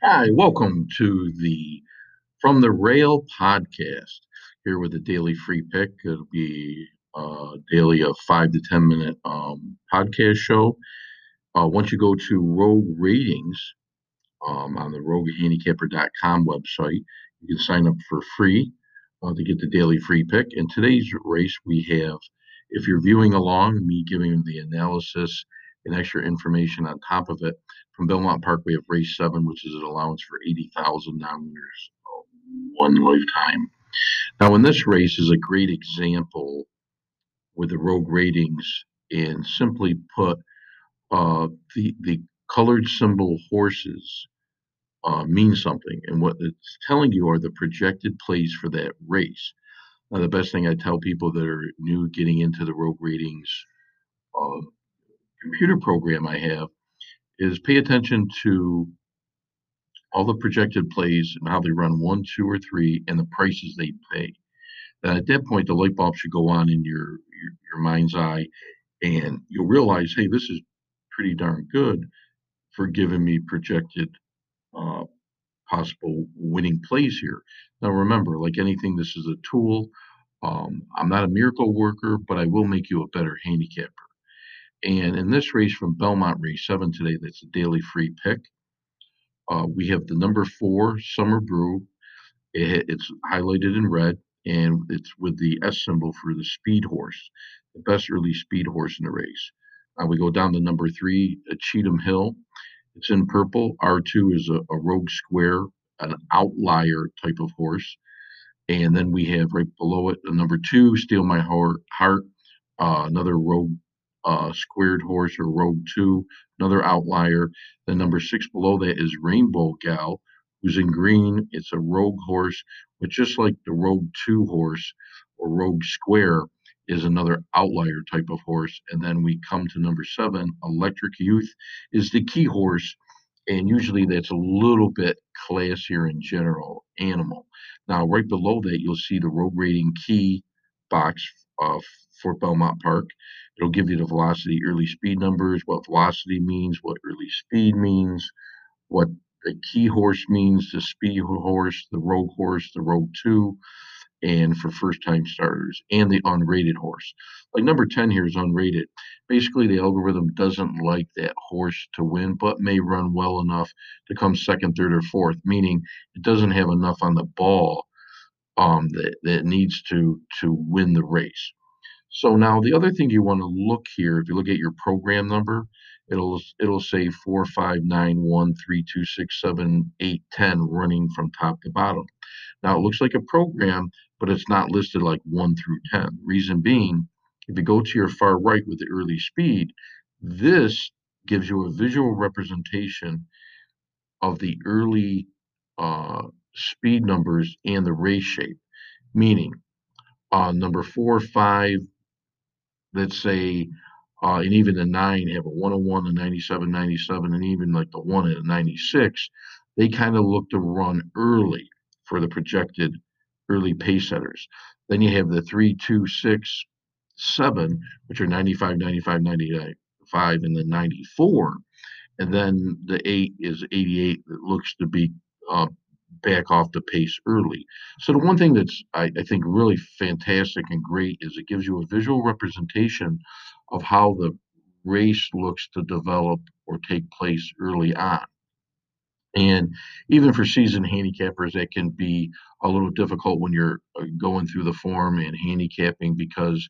Hi, welcome to the From the Rail podcast. Here with a daily free pick. It'll be a daily of five to 10 minute um, podcast show. Uh, once you go to Rogue Ratings um, on the roguehandicapper.com website, you can sign up for free uh, to get the daily free pick. In today's race, we have, if you're viewing along, me giving the analysis and extra information on top of it. From Belmont Park, we have race seven, which is an allowance for 80,000 non-winners, one lifetime. Now, in this race is a great example with the rogue ratings, and simply put, uh, the the colored symbol horses uh, mean something, and what it's telling you are the projected plays for that race. Now, the best thing I tell people that are new getting into the rogue ratings uh, computer program I have is pay attention to all the projected plays and how they run one, two, or three, and the prices they pay. And at that point, the light bulb should go on in your, your your mind's eye, and you'll realize, hey, this is pretty darn good for giving me projected uh, possible winning plays here. Now, remember, like anything, this is a tool. Um, I'm not a miracle worker, but I will make you a better handicapper. And in this race from Belmont Race 7 today, that's a daily free pick. Uh, we have the number four Summer Brew. It, it's highlighted in red, and it's with the S symbol for the speed horse, the best early speed horse in the race. Uh, we go down to number three, Cheatham Hill. It's in purple. R2 is a, a rogue square, an outlier type of horse. And then we have right below it, the number two, Steal My Heart, uh, another rogue uh, squared horse or rogue two, another outlier. The number six below that is Rainbow Gal, who's in green. It's a rogue horse, but just like the rogue two horse or rogue square is another outlier type of horse. And then we come to number seven, Electric Youth is the key horse. And usually that's a little bit classier in general animal. Now, right below that, you'll see the rogue rating key box uh, for Belmont Park. It'll give you the velocity, early speed numbers, what velocity means, what early speed means, what the key horse means, the speed horse, the rogue horse, the rogue two, and for first time starters, and the unrated horse. Like number 10 here is unrated. Basically, the algorithm doesn't like that horse to win, but may run well enough to come second, third, or fourth, meaning it doesn't have enough on the ball um, that, that needs to to win the race. So now the other thing you want to look here, if you look at your program number, it'll it'll say four, five, nine, one, three, two, six, seven, eight, ten, running from top to bottom. Now it looks like a program, but it's not listed like one through ten. Reason being, if you go to your far right with the early speed, this gives you a visual representation of the early uh, speed numbers and the race shape. Meaning, uh, number four, five, let's say, uh, and even the nine have a 101, a 97, 97, and even like the one and a 96, they kind of look to run early for the projected early pace setters. Then you have the three, two, six, seven, which are 95, 95, 95, and then 94. And then the eight is 88 that looks to be uh, back off the pace early. So the one thing that's I, I, think really fantastic and great is it gives you a visual representation of how the race looks to develop or take place early on. And even for seasoned handicappers, that can be a little difficult when you're uh, going through the form and handicapping because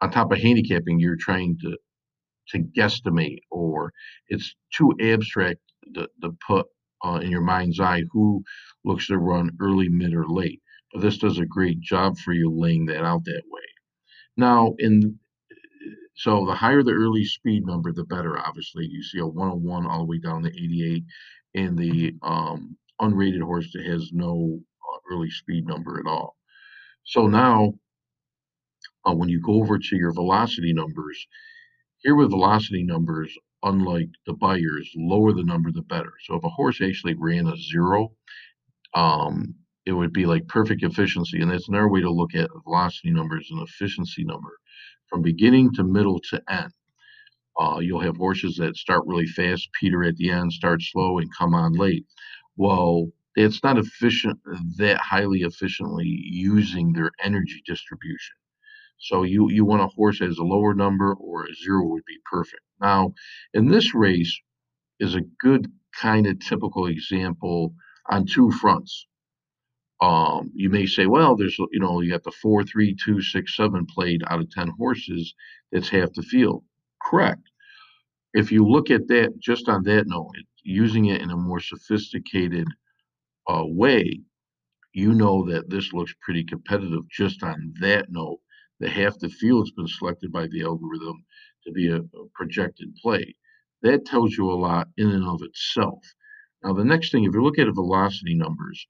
on top of handicapping, you're trying to to guesstimate or it's too abstract to, to put uh, in your mind's eye who looks to run early, mid, or late. But this does a great job for you laying that out that way. Now, in so the higher the early speed number, the better. Obviously, you see a 101 all the way down to 88, and the um, unrated horse that has no uh, early speed number at all. So now, uh, when you go over to your velocity numbers, here with velocity numbers, unlike the Beyers, lower the number the better. So if a horse actually ran a zero, um, it would be like perfect efficiency. And that's another way to look at velocity numbers and efficiency number from beginning to middle to end. Uh, you'll have horses that start really fast, peter at the end, start slow, and come on late. Well, it's not efficient that highly efficiently using their energy distribution. So you you want a horse that has a lower number or a 0 would be perfect. Now, in this race is a good kind of typical example on 2 fronts. Um, you may say, well, there's, you know, you got the 4, 3, 2, 6, 7 played out of 10 horses. That's half the field. Correct. If you look at that just on that note, using it in a more sophisticated uh, way, you know that this looks pretty competitive just on that note. That half the field's been selected by the algorithm to be a, a projected play. That tells you a lot in and of itself. Now, the next thing, if you look at the velocity numbers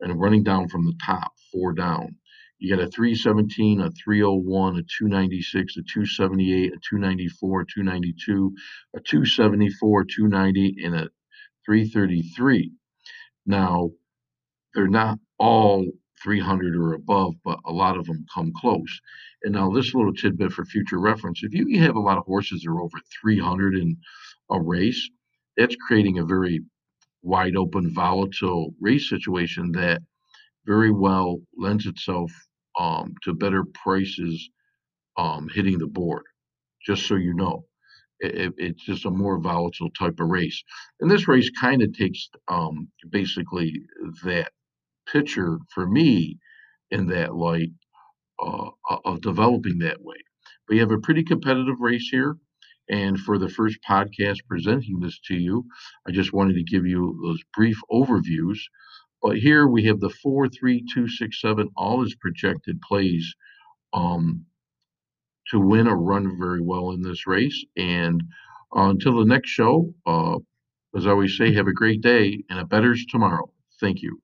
and running down from the top, four down, you got a 317, a 301, a 296, a 278, a 294, a 292, a 274, 290, and a 333. Now, they're not all 300 or above, but a lot of them come close. And now, this little tidbit for future reference if you have a lot of horses that are over 300 in a race, that's creating a very wide open, volatile race situation that very well lends itself um, to better prices um, hitting the board. Just so you know, it, it, it's just a more volatile type of race. And this race kind of takes um, basically that picture for me in that light uh, of developing that way. You have a pretty competitive race here. And for the first podcast presenting this to you, I just wanted to give you those brief overviews. But here we have the four, three, two, six, seven, all his projected plays um, to win or run very well in this race. And uh, until the next show, uh, as I always say, have a great day and a better's tomorrow. Thank you.